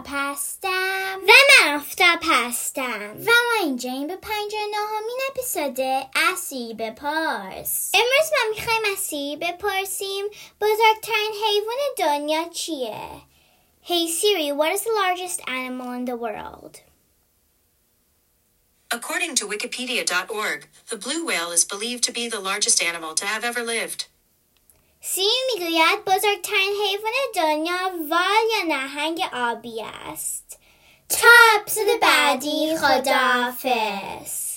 من تا هستم و من آفتاب هستم و ما اینجا این به پنج نهمین اپیزود اسی بپرس امروز ما میخوایم از سیری بپرسیم بزرگترین حیوان دنیا چیه؟ Hey Siri, what is the largest animal in the world? According to Wikipedia.org, the blue whale is believed to be the largest animal to have ever lived. سیری میگوید بزرگترین حیوان دنیا وال یا نهنگ آبی است. تا اپیزود بعدی خداحافظ